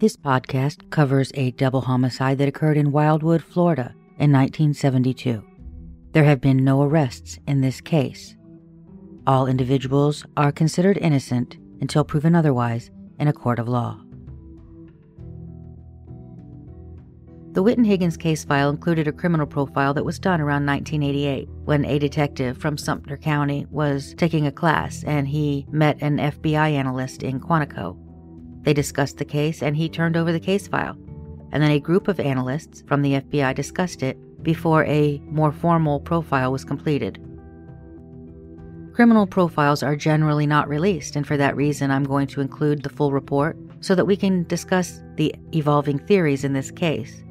This podcast covers a double homicide that occurred in Wildwood, Florida in 1972. There have been no arrests in this case. All individuals are considered innocent until proven otherwise in a court of law. The Whitten Higgins case file included a criminal profile that was done around 1988 when a detective from Sumter County was taking a class and he met an FBI analyst in Quantico. They discussed the case and he turned over the case file. And then a group of analysts from the FBI discussed it before a more formal profile was completed. Criminal profiles are generally not released, and for that reason, I'm going to include the full report so that we can discuss the evolving theories in this case.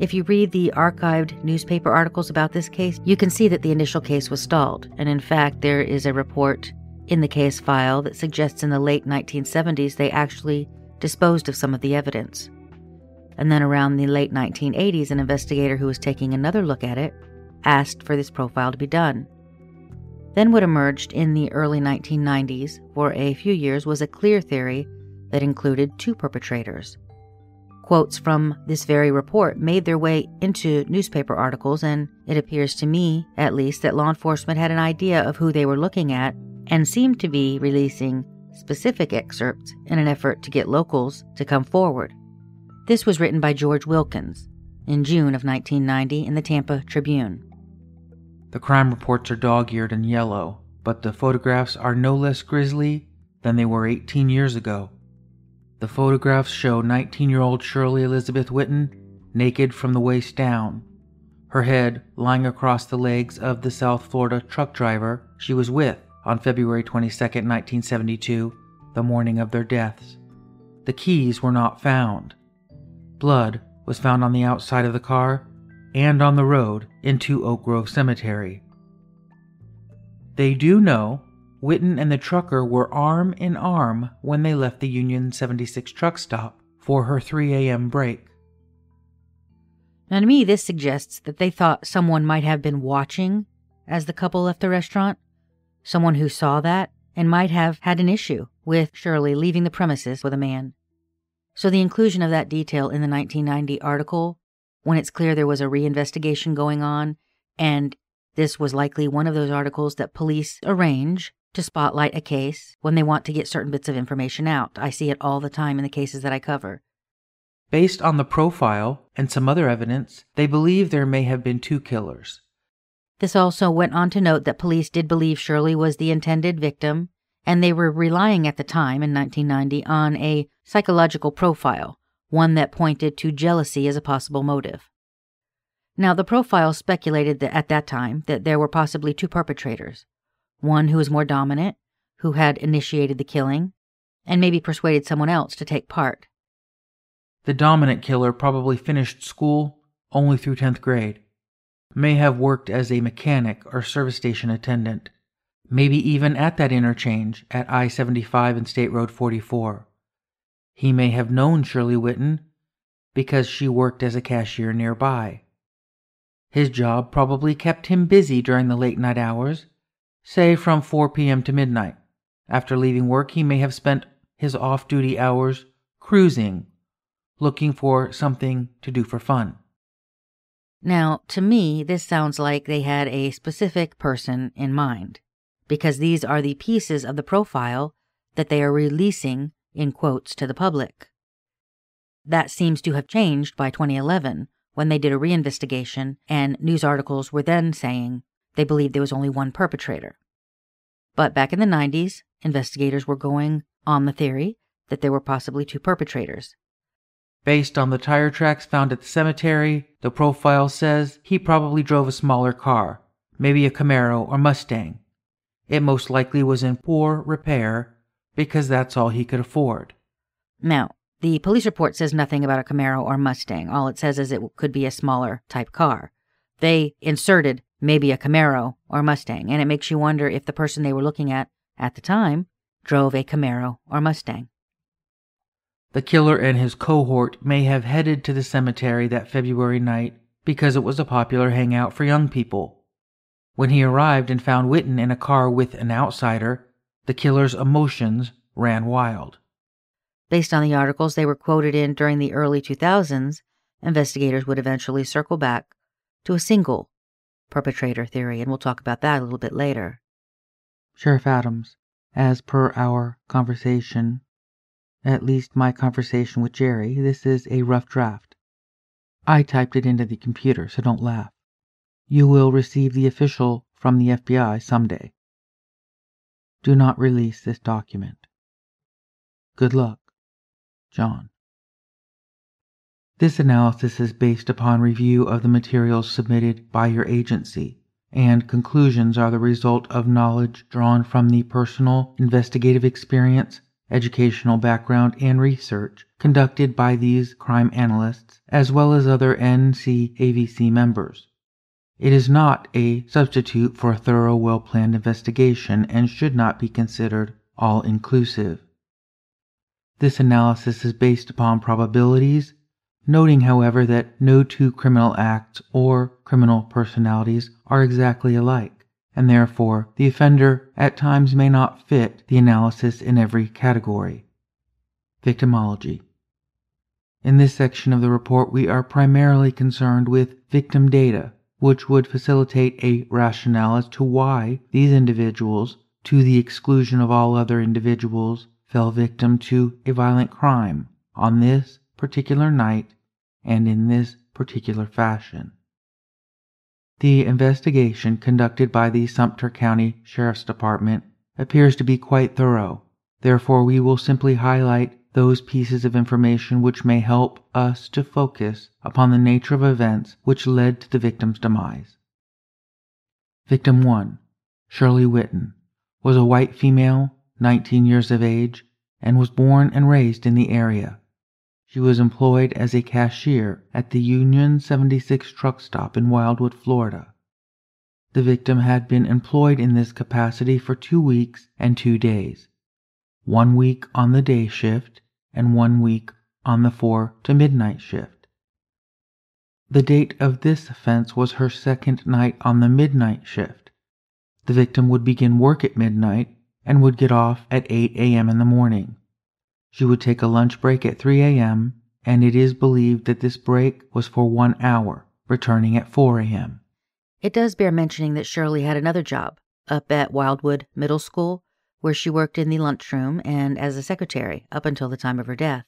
If you read the archived newspaper articles about this case, you can see that the initial case was stalled, and in fact, there is a report in the case file that suggests in the late 1970s they actually disposed of some of the evidence. And then around the late 1980s, an investigator who was taking another look at it asked for this profile to be done. Then, what emerged in the early 1990s for a few years was a clear theory that included two perpetrators. Quotes from this very report made their way into newspaper articles, and it appears to me, at least, that law enforcement had an idea of who they were looking at and seemed to be releasing specific excerpts in an effort to get locals to come forward. This was written by George Wilkins in June of 1990 in the Tampa Tribune. The crime reports are dog eared and yellow, but the photographs are no less grisly than they were 18 years ago. The photographs show 19 year old Shirley Elizabeth Whitten naked from the waist down, her head lying across the legs of the South Florida truck driver she was with on February 22, 1972, the morning of their deaths. The keys were not found. Blood was found on the outside of the car and on the road into Oak Grove Cemetery. They do know Whitten and the trucker were arm in arm when they left the Union 76 truck stop for her 3 a.m. break. Now, to me, this suggests that they thought someone might have been watching as the couple left the restaurant, someone who saw that and might have had an issue with Shirley leaving the premises with a man. So, the inclusion of that detail in the 1990 article, when it's clear there was a reinvestigation going on, and this was likely one of those articles that police arrange to spotlight a case when they want to get certain bits of information out. I see it all the time in the cases that I cover. Based on the profile and some other evidence, they believe there may have been two killers. This also went on to note that police did believe Shirley was the intended victim, and they were relying at the time in 1990 on a psychological profile, one that pointed to jealousy as a possible motive. Now, the profile speculated that at that time that there were possibly two perpetrators one who was more dominant, who had initiated the killing, and maybe persuaded someone else to take part. The dominant killer probably finished school only through 10th grade, may have worked as a mechanic or service station attendant, maybe even at that interchange at I 75 and State Road 44. He may have known Shirley Whitten because she worked as a cashier nearby. His job probably kept him busy during the late night hours say from 4 p.m. to midnight. After leaving work, he may have spent his off duty hours cruising, looking for something to do for fun. Now, to me, this sounds like they had a specific person in mind, because these are the pieces of the profile that they are releasing in quotes to the public. That seems to have changed by 2011 when they did a reinvestigation, and news articles were then saying they believed there was only one perpetrator. But back in the 90s, investigators were going on the theory that there were possibly two perpetrators. Based on the tire tracks found at the cemetery, the profile says he probably drove a smaller car, maybe a Camaro or Mustang. It most likely was in poor repair because that's all he could afford. Now, the police report says nothing about a Camaro or Mustang. All it says is it could be a smaller type car. They inserted maybe a Camaro or Mustang, and it makes you wonder if the person they were looking at at the time drove a Camaro or Mustang. The killer and his cohort may have headed to the cemetery that February night because it was a popular hangout for young people. When he arrived and found Whitten in a car with an outsider, the killer's emotions ran wild. Based on the articles they were quoted in during the early 2000s, investigators would eventually circle back to a single perpetrator theory, and we'll talk about that a little bit later. Sheriff Adams, as per our conversation, at least my conversation with Jerry, this is a rough draft. I typed it into the computer, so don't laugh. You will receive the official from the FBI someday. Do not release this document. Good luck. John. This analysis is based upon review of the materials submitted by your agency, and conclusions are the result of knowledge drawn from the personal investigative experience, educational background, and research conducted by these crime analysts, as well as other NCAVC members. It is not a substitute for a thorough, well planned investigation and should not be considered all inclusive. This analysis is based upon probabilities, noting, however, that no two criminal acts or criminal personalities are exactly alike, and therefore the offender at times may not fit the analysis in every category. Victimology. In this section of the report, we are primarily concerned with victim data, which would facilitate a rationale as to why these individuals, to the exclusion of all other individuals, fell victim to a violent crime on this particular night and in this particular fashion. The investigation conducted by the Sumter County Sheriff's Department appears to be quite thorough. Therefore, we will simply highlight those pieces of information which may help us to focus upon the nature of events which led to the victim's demise. Victim 1, Shirley Whitten, was a white female 19 years of age, and was born and raised in the area. She was employed as a cashier at the Union 76 truck stop in Wildwood, Florida. The victim had been employed in this capacity for two weeks and two days, one week on the day shift and one week on the 4 to midnight shift. The date of this offense was her second night on the midnight shift. The victim would begin work at midnight and would get off at 8 a.m. in the morning. She would take a lunch break at 3 a.m., and it is believed that this break was for one hour, returning at 4 a.m. It does bear mentioning that Shirley had another job up at Wildwood Middle School, where she worked in the lunchroom and as a secretary up until the time of her death.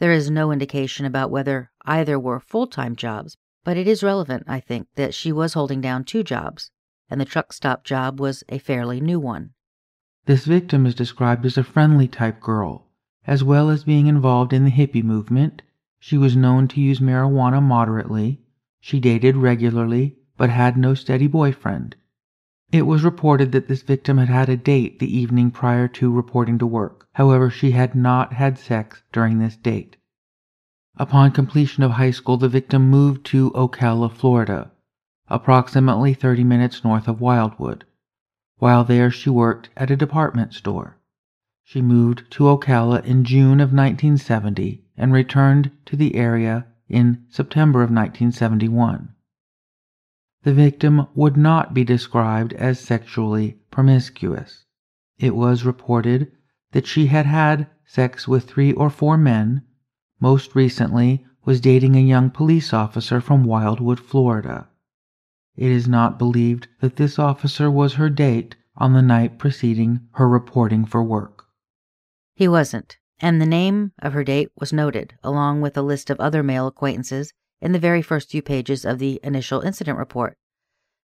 There is no indication about whether either were full time jobs, but it is relevant, I think, that she was holding down two jobs, and the truck stop job was a fairly new one. This victim is described as a friendly type girl. As well as being involved in the hippie movement, she was known to use marijuana moderately. She dated regularly, but had no steady boyfriend. It was reported that this victim had had a date the evening prior to reporting to work. However, she had not had sex during this date. Upon completion of high school, the victim moved to Ocala, Florida, approximately 30 minutes north of Wildwood. While there, she worked at a department store. She moved to Ocala in June of 1970 and returned to the area in September of 1971. The victim would not be described as sexually promiscuous. It was reported that she had had sex with three or four men, most recently was dating a young police officer from Wildwood, Florida. It is not believed that this officer was her date on the night preceding her reporting for work. He wasn't, and the name of her date was noted, along with a list of other male acquaintances, in the very first few pages of the initial incident report.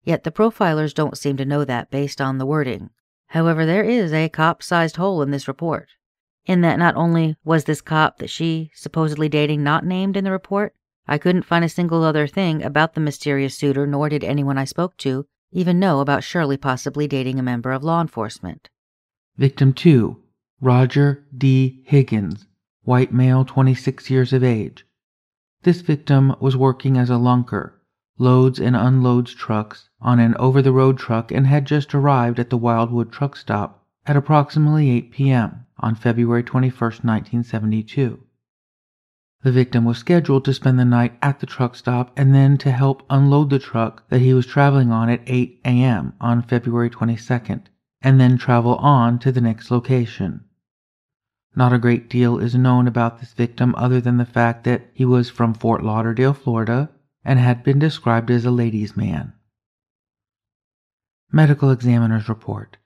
Yet the profilers don't seem to know that based on the wording. However, there is a cop sized hole in this report, in that not only was this cop that she supposedly dating not named in the report, I couldn't find a single other thing about the mysterious suitor, nor did anyone I spoke to even know about Shirley possibly dating a member of law enforcement. Victim 2 Roger D. Higgins, white male, 26 years of age. This victim was working as a lumper, loads and unloads trucks on an over the road truck and had just arrived at the Wildwood truck stop at approximately 8 p.m. on February 21, 1972. The victim was scheduled to spend the night at the truck stop and then to help unload the truck that he was traveling on at 8 a.m. on February 22nd, and then travel on to the next location. Not a great deal is known about this victim other than the fact that he was from Fort Lauderdale, Florida, and had been described as a ladies' man. Medical Examiner's Report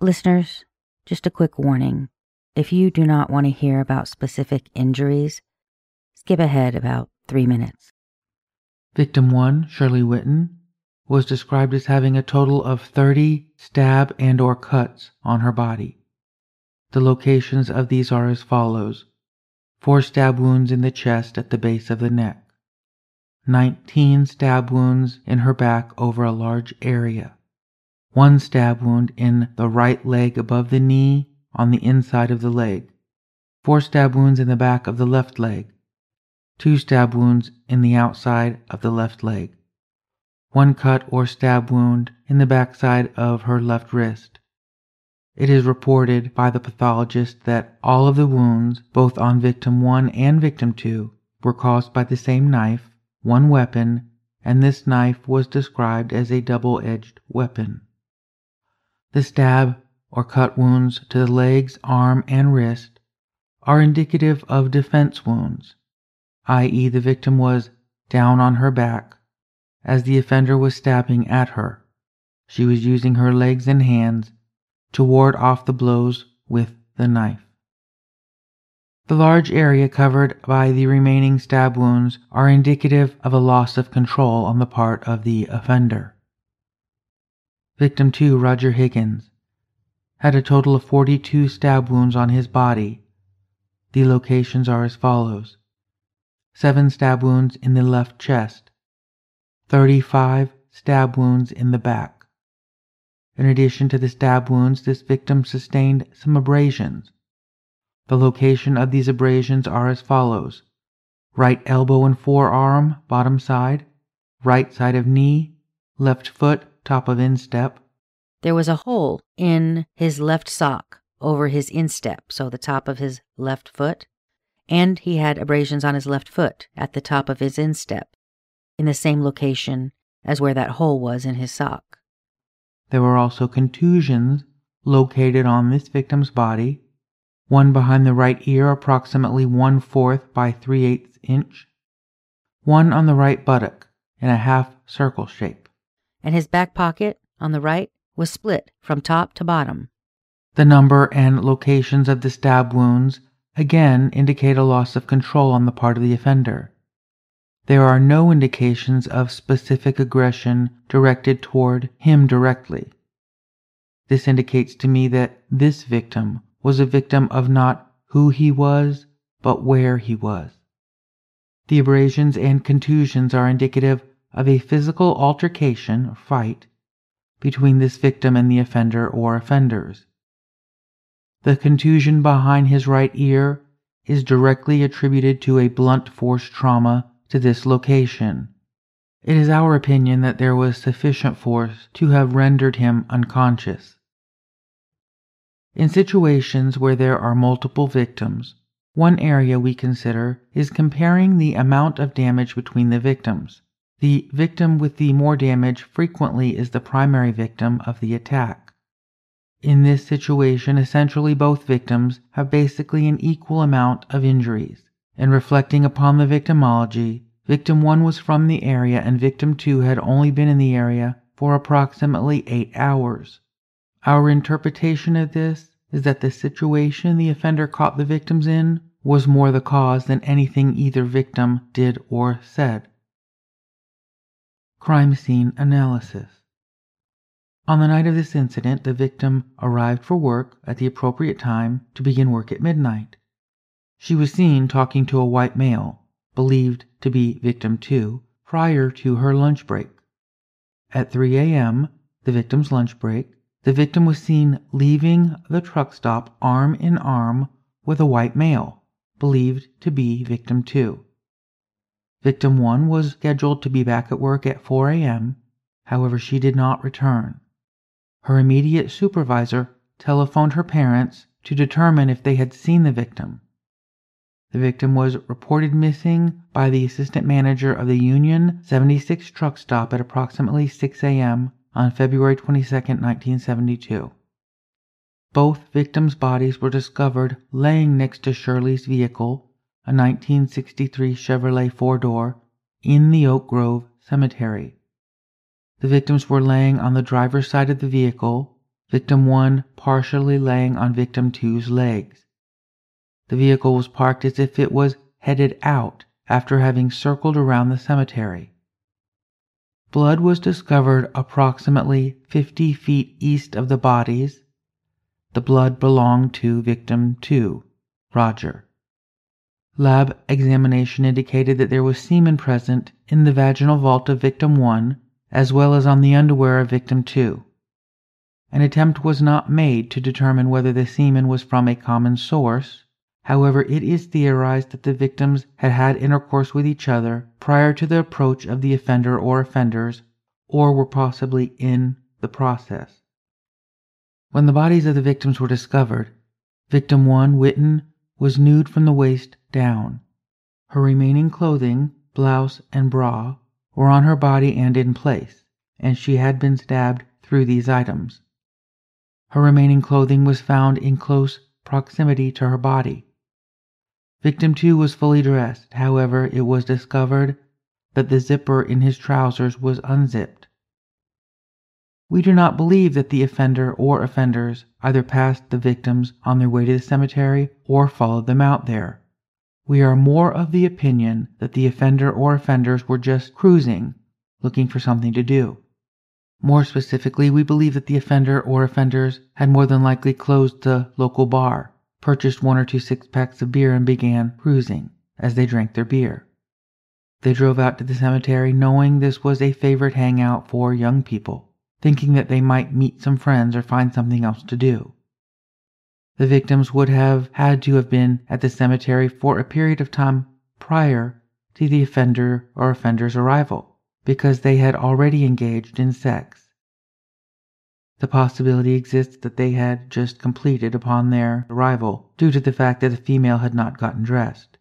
Listeners, just a quick warning. If you do not want to hear about specific injuries, skip ahead about three minutes. Victim 1, Shirley Whitten, was described as having a total of 30 stab and or cuts on her body. The locations of these are as follows. 4 stab wounds in the chest at the base of the neck. 19 stab wounds in her back over a large area. 1 stab wound in the right leg above the knee on the inside of the leg. 4 stab wounds in the back of the left leg. 2 stab wounds in the outside of the left leg one cut or stab wound in the backside of her left wrist. It is reported by the pathologist that all of the wounds, both on victim 1 and victim 2, were caused by the same knife, one weapon, and this knife was described as a double edged weapon. The stab or cut wounds to the legs, arm, and wrist are indicative of defense wounds, i.e., the victim was down on her back as the offender was stabbing at her. She was using her legs and hands to ward off the blows with the knife. The large area covered by the remaining stab wounds are indicative of a loss of control on the part of the offender. Victim 2, Roger Higgins, had a total of 42 stab wounds on his body. The locations are as follows 7 stab wounds in the left chest, 35 stab wounds in the back. In addition to the stab wounds, this victim sustained some abrasions. The location of these abrasions are as follows right elbow and forearm, bottom side, right side of knee, left foot, top of instep. There was a hole in his left sock over his instep, so the top of his left foot, and he had abrasions on his left foot at the top of his instep in the same location as where that hole was in his sock. There were also contusions located on this victim's body, one behind the right ear approximately one fourth by three eighths inch, one on the right buttock in a half circle shape. And his back pocket on the right was split from top to bottom. The number and locations of the stab wounds again indicate a loss of control on the part of the offender. There are no indications of specific aggression directed toward him directly. This indicates to me that this victim was a victim of not who he was, but where he was. The abrasions and contusions are indicative of a physical altercation fight between this victim and the offender or offenders. The contusion behind his right ear is directly attributed to a blunt force trauma to this location. It is our opinion that there was sufficient force to have rendered him unconscious. In situations where there are multiple victims, one area we consider is comparing the amount of damage between the victims. The victim with the more damage frequently is the primary victim of the attack. In this situation, essentially both victims have basically an equal amount of injuries. In reflecting upon the victimology, victim 1 was from the area and victim 2 had only been in the area for approximately 8 hours. Our interpretation of this is that the situation the offender caught the victims in was more the cause than anything either victim did or said. Crime scene analysis. On the night of this incident, the victim arrived for work at the appropriate time to begin work at midnight. She was seen talking to a white male, believed to be victim 2, prior to her lunch break. At 3 a.m., the victim's lunch break, the victim was seen leaving the truck stop arm in arm with a white male, believed to be victim 2. Victim 1 was scheduled to be back at work at 4 a.m., however, she did not return. Her immediate supervisor telephoned her parents to determine if they had seen the victim. The victim was reported missing by the assistant manager of the Union 76 truck stop at approximately 6 a.m. on February 22, 1972. both victims' bodies were discovered laying next to Shirley's vehicle, a 1963 Chevrolet four door, in the Oak Grove Cemetery. The victims were laying on the driver's side of the vehicle, victim 1 partially laying on victim two's legs. The vehicle was parked as if it was headed out after having circled around the cemetery. Blood was discovered approximately 50 feet east of the bodies the blood belonged to victim 2, Roger. Lab examination indicated that there was semen present in the vaginal vault of victim 1 as well as on the underwear of victim 2. An attempt was not made to determine whether the semen was from a common source. However, it is theorized that the victims had had intercourse with each other prior to the approach of the offender or offenders, or were possibly in the process. When the bodies of the victims were discovered, victim 1, Whitten, was nude from the waist down. Her remaining clothing, blouse, and bra were on her body and in place, and she had been stabbed through these items. Her remaining clothing was found in close proximity to her body. Victim 2 was fully dressed, however, it was discovered that the zipper in his trousers was unzipped. We do not believe that the offender or offenders either passed the victims on their way to the cemetery or followed them out there. We are more of the opinion that the offender or offenders were just cruising, looking for something to do. More specifically, we believe that the offender or offenders had more than likely closed the local bar, purchased one or two six packs of beer, and began cruising as they drank their beer. They drove out to the cemetery knowing this was a favorite hangout for young people thinking that they might meet some friends or find something else to do. The victims would have had to have been at the cemetery for a period of time prior to the offender or offender's arrival because they had already engaged in sex. The possibility exists that they had just completed upon their arrival due to the fact that the female had not gotten dressed.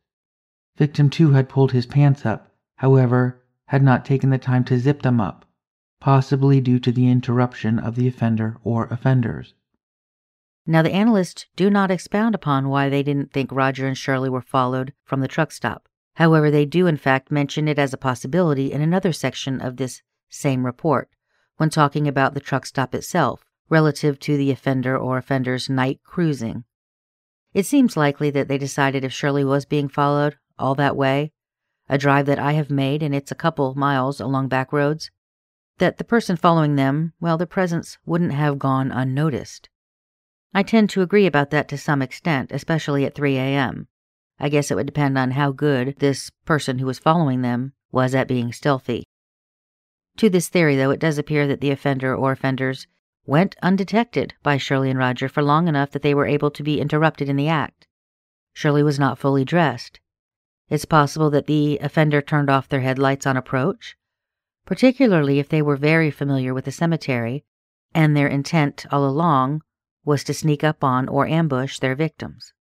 Victim 2 had pulled his pants up, however, had not taken the time to zip them up possibly due to the interruption of the offender or offenders. Now, the analysts do not expound upon why they didn't think Roger and Shirley were followed from the truck stop. However, they do in fact mention it as a possibility in another section of this same report when talking about the truck stop itself relative to the offender or offender's night cruising. It seems likely that they decided if Shirley was being followed all that way, a drive that I have made and it's a couple miles along back roads, that the person following them, well, their presence wouldn't have gone unnoticed. I tend to agree about that to some extent, especially at 3 a.m. I guess it would depend on how good this person who was following them was at being stealthy. To this theory, though, it does appear that the offender or offenders went undetected by Shirley and Roger for long enough that they were able to be interrupted in the act. Shirley was not fully dressed. It's possible that the offender turned off their headlights on approach, particularly if they were very familiar with the cemetery and their intent all along was to sneak up on or ambush their victims.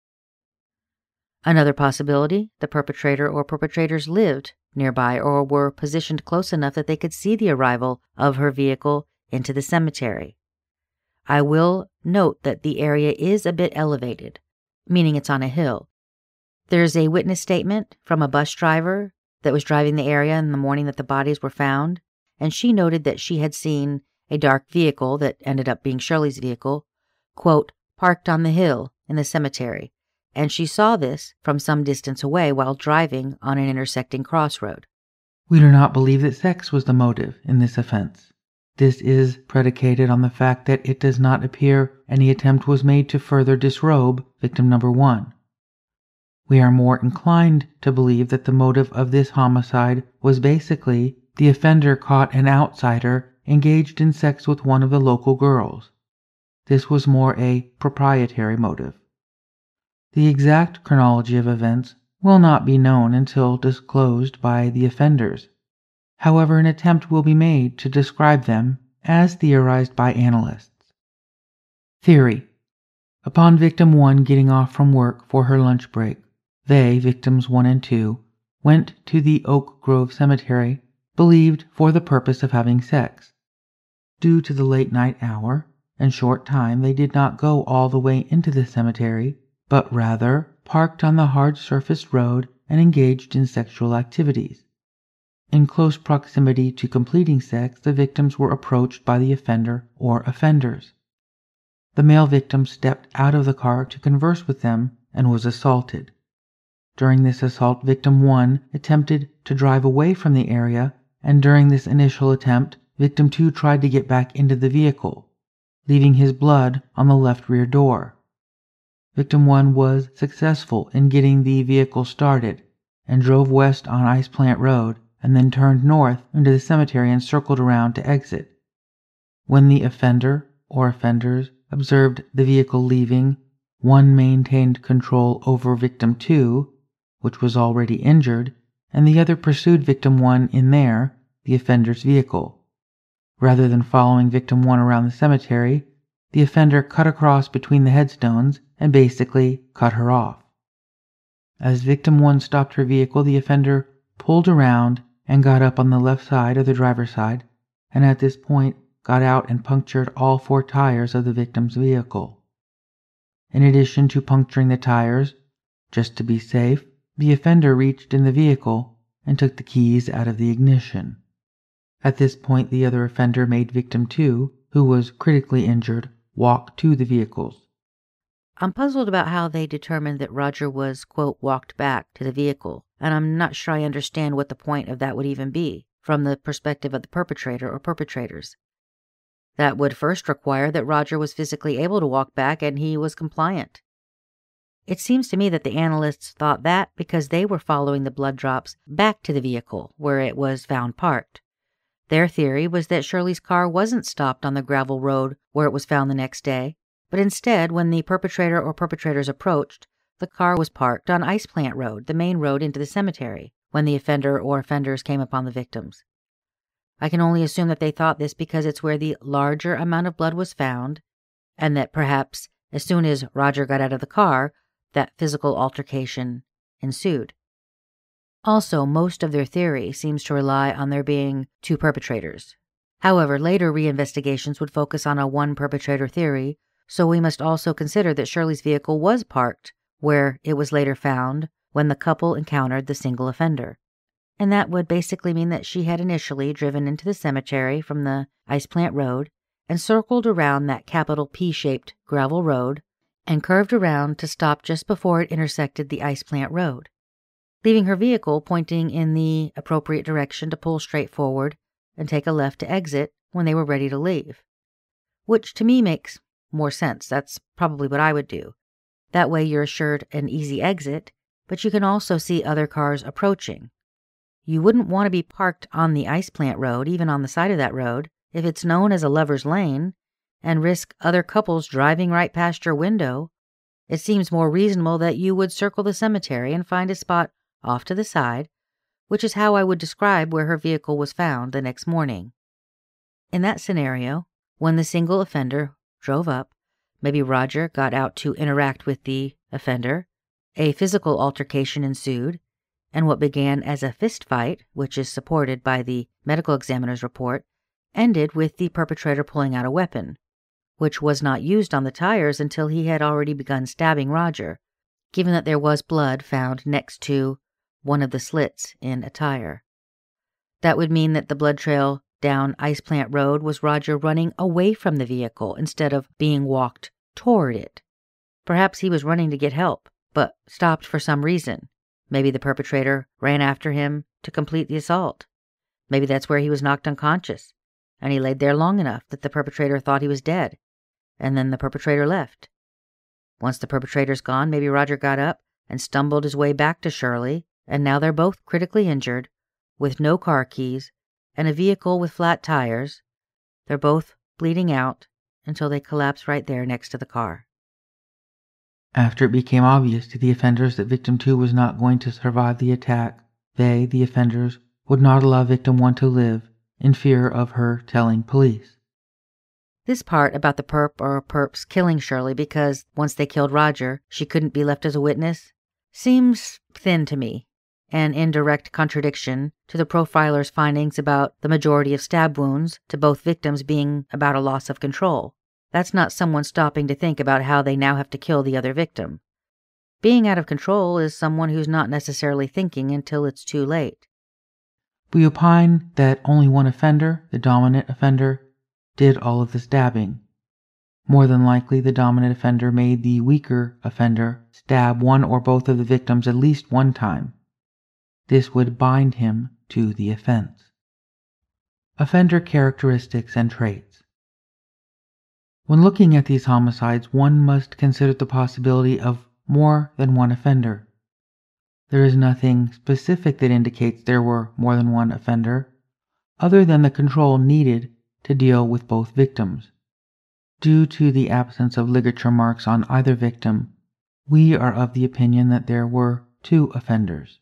Another possibility the perpetrator or perpetrators lived nearby or were positioned close enough that they could see the arrival of her vehicle into the cemetery. I will note that the area is a bit elevated, meaning it's on a hill. There's a witness statement from a bus driver that was driving the area in the morning that the bodies were found, and she noted that she had seen a dark vehicle that ended up being Shirley's vehicle, quote, parked on the hill in the cemetery, and she saw this from some distance away while driving on an intersecting crossroad. We do not believe that sex was the motive in this offense. This is predicated on the fact that it does not appear any attempt was made to further disrobe victim number one. We are more inclined to believe that the motive of this homicide was basically the offender caught an outsider engaged in sex with one of the local girls. This was more a proprietary motive. The exact chronology of events will not be known until disclosed by the offenders. However, an attempt will be made to describe them as theorized by analysts. Theory Upon victim 1 getting off from work for her lunch break, they, victims 1 and 2, went to the Oak Grove Cemetery, believed for the purpose of having sex. Due to the late night hour, and short time they did not go all the way into the cemetery, but rather parked on the hard surfaced road and engaged in sexual activities. In close proximity to completing sex, the victims were approached by the offender or offenders. The male victim stepped out of the car to converse with them and was assaulted. During this assault, victim 1 attempted to drive away from the area, and during this initial attempt, victim 2 tried to get back into the vehicle, leaving his blood on the left rear door. Victim 1 was successful in getting the vehicle started and drove west on Ice Plant Road and then turned north into the cemetery and circled around to exit. When the offender or offenders observed the vehicle leaving, one maintained control over victim 2, which was already injured, and the other pursued victim 1 in their, the offender's vehicle. Rather than following victim 1 around the cemetery, the offender cut across between the headstones and basically cut her off. As victim 1 stopped her vehicle, the offender pulled around and got up on the left side of the driver's side, and at this point got out and punctured all four tires of the victim's vehicle. In addition to puncturing the tires, just to be safe, the offender reached in the vehicle and took the keys out of the ignition. At this point, the other offender made victim two, who was critically injured, walk to the vehicles. I'm puzzled about how they determined that Roger was, quote, walked back to the vehicle, and I'm not sure I understand what the point of that would even be from the perspective of the perpetrator or perpetrators. That would first require that Roger was physically able to walk back and he was compliant. It seems to me that the analysts thought that because they were following the blood drops back to the vehicle where it was found parked. Their theory was that Shirley's car wasn't stopped on the gravel road where it was found the next day, but instead, when the perpetrator or perpetrators approached, the car was parked on Ice Plant Road, the main road into the cemetery, when the offender or offenders came upon the victims. I can only assume that they thought this because it's where the larger amount of blood was found, and that perhaps as soon as Roger got out of the car, that physical altercation ensued. Also, most of their theory seems to rely on there being two perpetrators. However, later reinvestigations would focus on a one perpetrator theory, so we must also consider that Shirley's vehicle was parked where it was later found when the couple encountered the single offender and that would basically mean that she had initially driven into the cemetery from the Ice Plant Road and circled around that capital P shaped gravel road and curved around to stop just before it intersected the Ice Plant Road, leaving her vehicle pointing in the appropriate direction to pull straight forward and take a left to exit when they were ready to leave. Which to me makes more sense. That's probably what I would do. That way you're assured an easy exit, but you can also see other cars approaching you wouldn't want to be parked on the ice plant road, even on the side of that road, if it's known as a lover's lane, and risk other couples driving right past your window. It seems more reasonable that you would circle the cemetery and find a spot off to the side, which is how I would describe where her vehicle was found the next morning. In that scenario, when the single offender drove up, maybe Roger got out to interact with the offender, a physical altercation ensued, and what began as a fist fight, which is supported by the medical examiner's report, ended with the perpetrator pulling out a weapon, which was not used on the tires until he had already begun stabbing Roger, given that there was blood found next to one of the slits in a tire. That would mean that the blood trail down Ice Plant Road was Roger running away from the vehicle instead of being walked toward it. Perhaps he was running to get help, but stopped for some reason, Maybe the perpetrator ran after him to complete the assault. Maybe that's where he was knocked unconscious, and he laid there long enough that the perpetrator thought he was dead, and then the perpetrator left. Once the perpetrator's gone, maybe Roger got up and stumbled his way back to Shirley, and now they're both critically injured, with no car keys, and a vehicle with flat tires. They're both bleeding out until they collapse right there next to the car. After it became obvious to the offenders that victim 2 was not going to survive the attack, they, the offenders, would not allow victim 1 to live in fear of her telling police. This part about the perp or perps killing Shirley because once they killed Roger, she couldn't be left as a witness seems thin to me, and in direct contradiction to the profiler's findings about the majority of stab wounds to both victims being about a loss of control. That's not someone stopping to think about how they now have to kill the other victim. Being out of control is someone who's not necessarily thinking until it's too late. We opine that only one offender, the dominant offender, did all of the stabbing. More than likely, the dominant offender made the weaker offender stab one or both of the victims at least one time. This would bind him to the offense. Offender characteristics and traits. When looking at these homicides, one must consider the possibility of more than one offender. There is nothing specific that indicates there were more than one offender, other than the control needed to deal with both victims. Due to the absence of ligature marks on either victim, we are of the opinion that there were two offenders.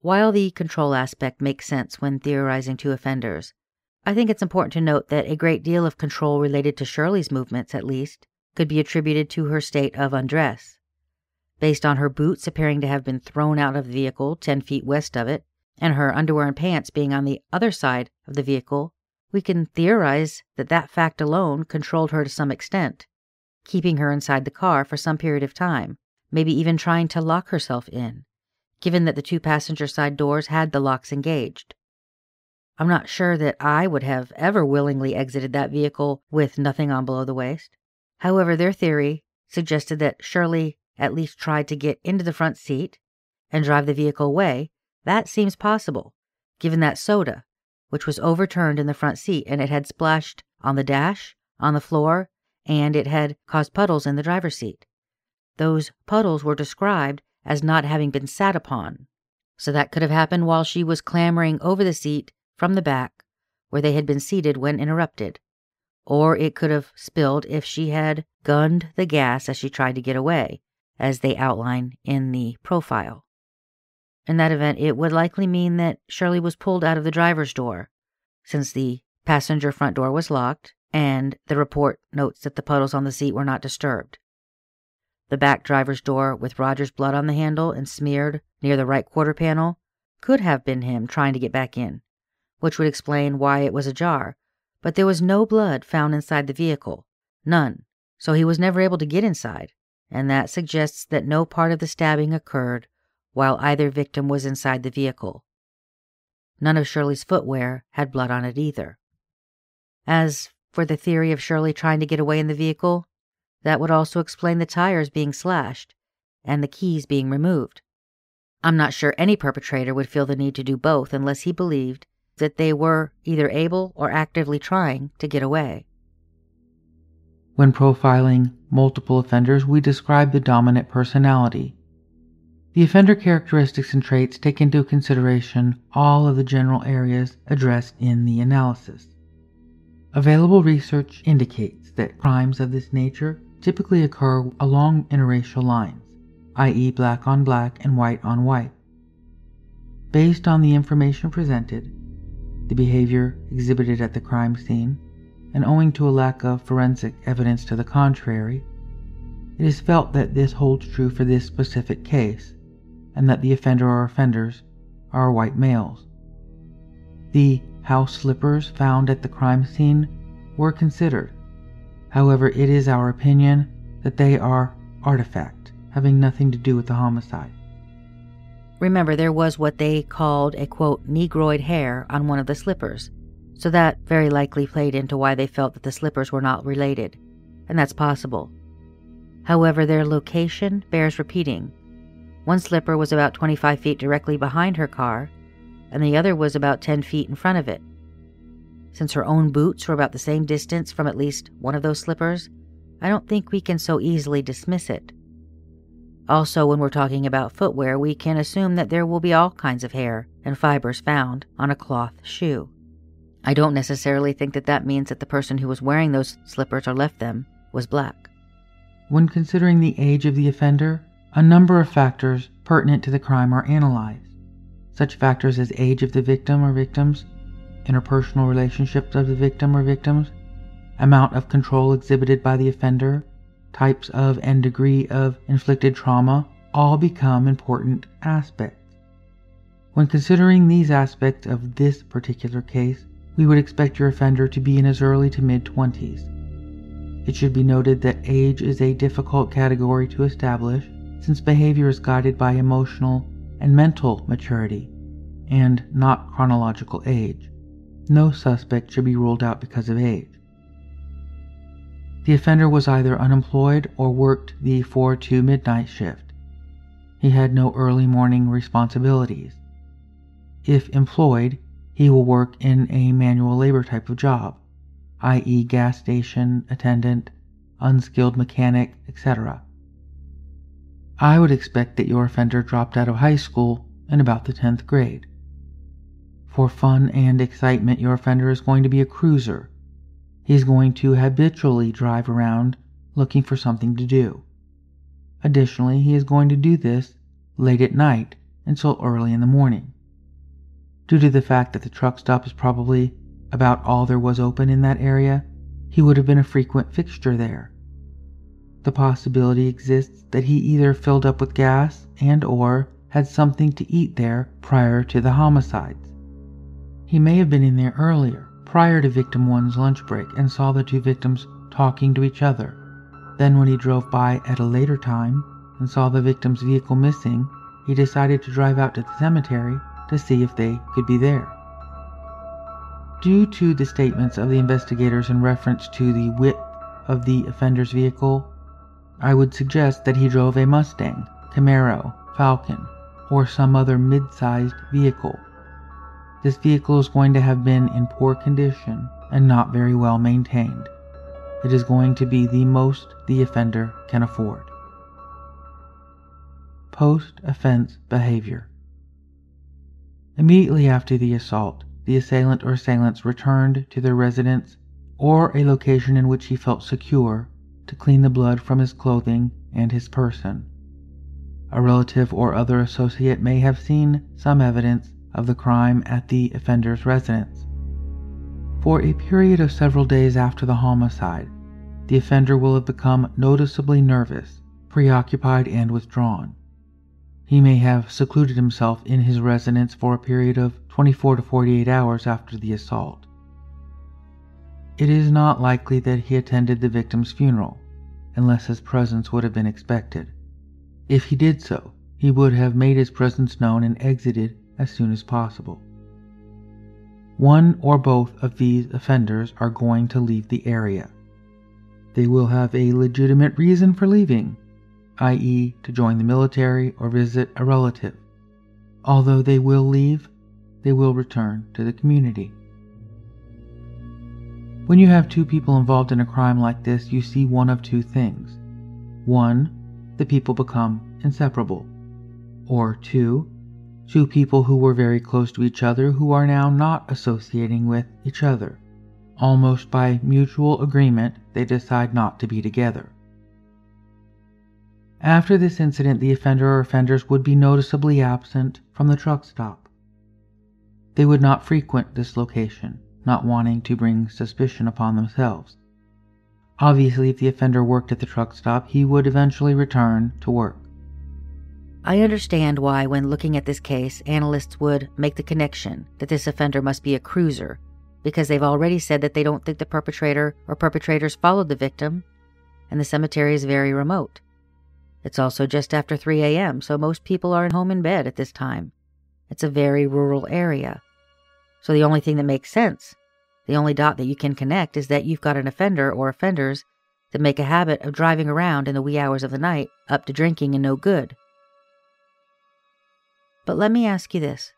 While the control aspect makes sense when theorizing two offenders, I think it's important to note that a great deal of control related to Shirley's movements, at least, could be attributed to her state of undress. Based on her boots appearing to have been thrown out of the vehicle 10 feet west of it, and her underwear and pants being on the other side of the vehicle, we can theorize that that fact alone controlled her to some extent, keeping her inside the car for some period of time, maybe even trying to lock herself in, given that the two passenger side doors had the locks engaged. I'm not sure that I would have ever willingly exited that vehicle with nothing on below the waist. However, their theory suggested that Shirley at least tried to get into the front seat and drive the vehicle away, that seems possible, given that soda, which was overturned in the front seat and it had splashed on the dash, on the floor, and it had caused puddles in the driver's seat. Those puddles were described as not having been sat upon, so that could have happened while she was clambering over the seat from the back, where they had been seated when interrupted. Or it could have spilled if she had gunned the gas as she tried to get away, as they outline in the profile. In that event, it would likely mean that Shirley was pulled out of the driver's door, since the passenger front door was locked, and the report notes that the puddles on the seat were not disturbed. The back driver's door, with Roger's blood on the handle and smeared near the right quarter panel, could have been him trying to get back in, which would explain why it was ajar, but there was no blood found inside the vehicle, none, so he was never able to get inside and that suggests that no part of the stabbing occurred while either victim was inside the vehicle. None of Shirley's footwear had blood on it either. As for the theory of Shirley trying to get away in the vehicle, that would also explain the tires being slashed and the keys being removed. I'm not sure any perpetrator would feel the need to do both unless he believed that they were either able or actively trying to get away. When profiling multiple offenders, we describe the dominant personality. The offender characteristics and traits take into consideration all of the general areas addressed in the analysis. Available research indicates that crimes of this nature typically occur along interracial lines, i.e., black on black and white on white. Based on the information presented, the behavior exhibited at the crime scene, and owing to a lack of forensic evidence to the contrary, it is felt that this holds true for this specific case, and that the offender or offenders are white males. The house slippers found at the crime scene were considered. However, it is our opinion that they are artifact, having nothing to do with the homicide. Remember, there was what they called a quote, negroid hair on one of the slippers, so that very likely played into why they felt that the slippers were not related, and that's possible. However, their location bears repeating. One slipper was about 25 feet directly behind her car, and the other was about 10 feet in front of it. Since her own boots were about the same distance from at least one of those slippers, I don't think we can so easily dismiss it. Also, when we're talking about footwear, we can assume that there will be all kinds of hair and fibers found on a cloth shoe. I don't necessarily think that that means that the person who was wearing those slippers or left them was black. When considering the age of the offender, a number of factors pertinent to the crime are analyzed. Such factors as age of the victim or victims, interpersonal relationships of the victim or victims, amount of control exhibited by the offender, types of and degree of inflicted trauma all become important aspects. When considering these aspects of this particular case, we would expect your offender to be in his early to mid 20s. It should be noted that age is a difficult category to establish since behavior is guided by emotional and mental maturity and not chronological age. No suspect should be ruled out because of age. The offender was either unemployed or worked the 4 to midnight shift. He had no early morning responsibilities. If employed, he will work in a manual labor type of job, i.e., gas station attendant, unskilled mechanic, etc. I would expect that your offender dropped out of high school in about the 10th grade. For fun and excitement, your offender is going to be a cruiser. He's going to habitually drive around looking for something to do. Additionally, he is going to do this late at night until early in the morning. Due to the fact that the truck stop is probably about all there was open in that area, he would have been a frequent fixture there. The possibility exists that he either filled up with gas and or had something to eat there prior to the homicides. He may have been in there earlier, prior to victim one's lunch break, and saw the two victims talking to each other. Then, when he drove by at a later time and saw the victim's vehicle missing, he decided to drive out to the cemetery to see if they could be there. Due to the statements of the investigators in reference to the width of the offender's vehicle, I would suggest that he drove a Mustang, Camaro, Falcon, or some other mid sized vehicle this vehicle is going to have been in poor condition and not very well maintained. It is going to be the most the offender can afford. Post offense behavior. Immediately after the assault, the assailant or assailants returned to their residence or a location in which he felt secure to clean the blood from his clothing and his person. A relative or other associate may have seen some evidence of the crime at the offender's residence. For a period of several days after the homicide, the offender will have become noticeably nervous, preoccupied, and withdrawn. He may have secluded himself in his residence for a period of 24 to 48 hours after the assault. It is not likely that he attended the victim's funeral, unless his presence would have been expected. If he did so, he would have made his presence known and exited as soon as possible. One or both of these offenders are going to leave the area. They will have a legitimate reason for leaving, i.e., to join the military or visit a relative. Although they will leave, they will return to the community. When you have two people involved in a crime like this, you see one of two things. One, the people become inseparable. Or two, two people who were very close to each other who are now not associating with each other. Almost by mutual agreement, they decide not to be together. After this incident, the offender or offenders would be noticeably absent from the truck stop. They would not frequent this location, not wanting to bring suspicion upon themselves. Obviously, if the offender worked at the truck stop, he would eventually return to work. I understand why, when looking at this case, analysts would make the connection that this offender must be a cruiser, because they've already said that they don't think the perpetrator or perpetrators followed the victim, and the cemetery is very remote. It's also just after 3 a.m., so most people are home in bed at this time. It's a very rural area. So the only thing that makes sense, the only dot that you can connect, is that you've got an offender or offenders that make a habit of driving around in the wee hours of the night, up to drinking and no good. But let me ask you this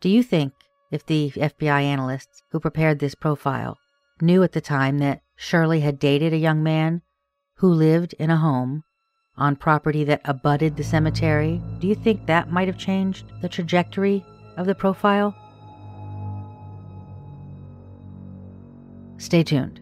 Do you think if the FBI analysts who prepared this profile knew at the time that Shirley had dated a young man who lived in a home on property that abutted the cemetery, do you think that might have changed the trajectory of the profile? Stay tuned.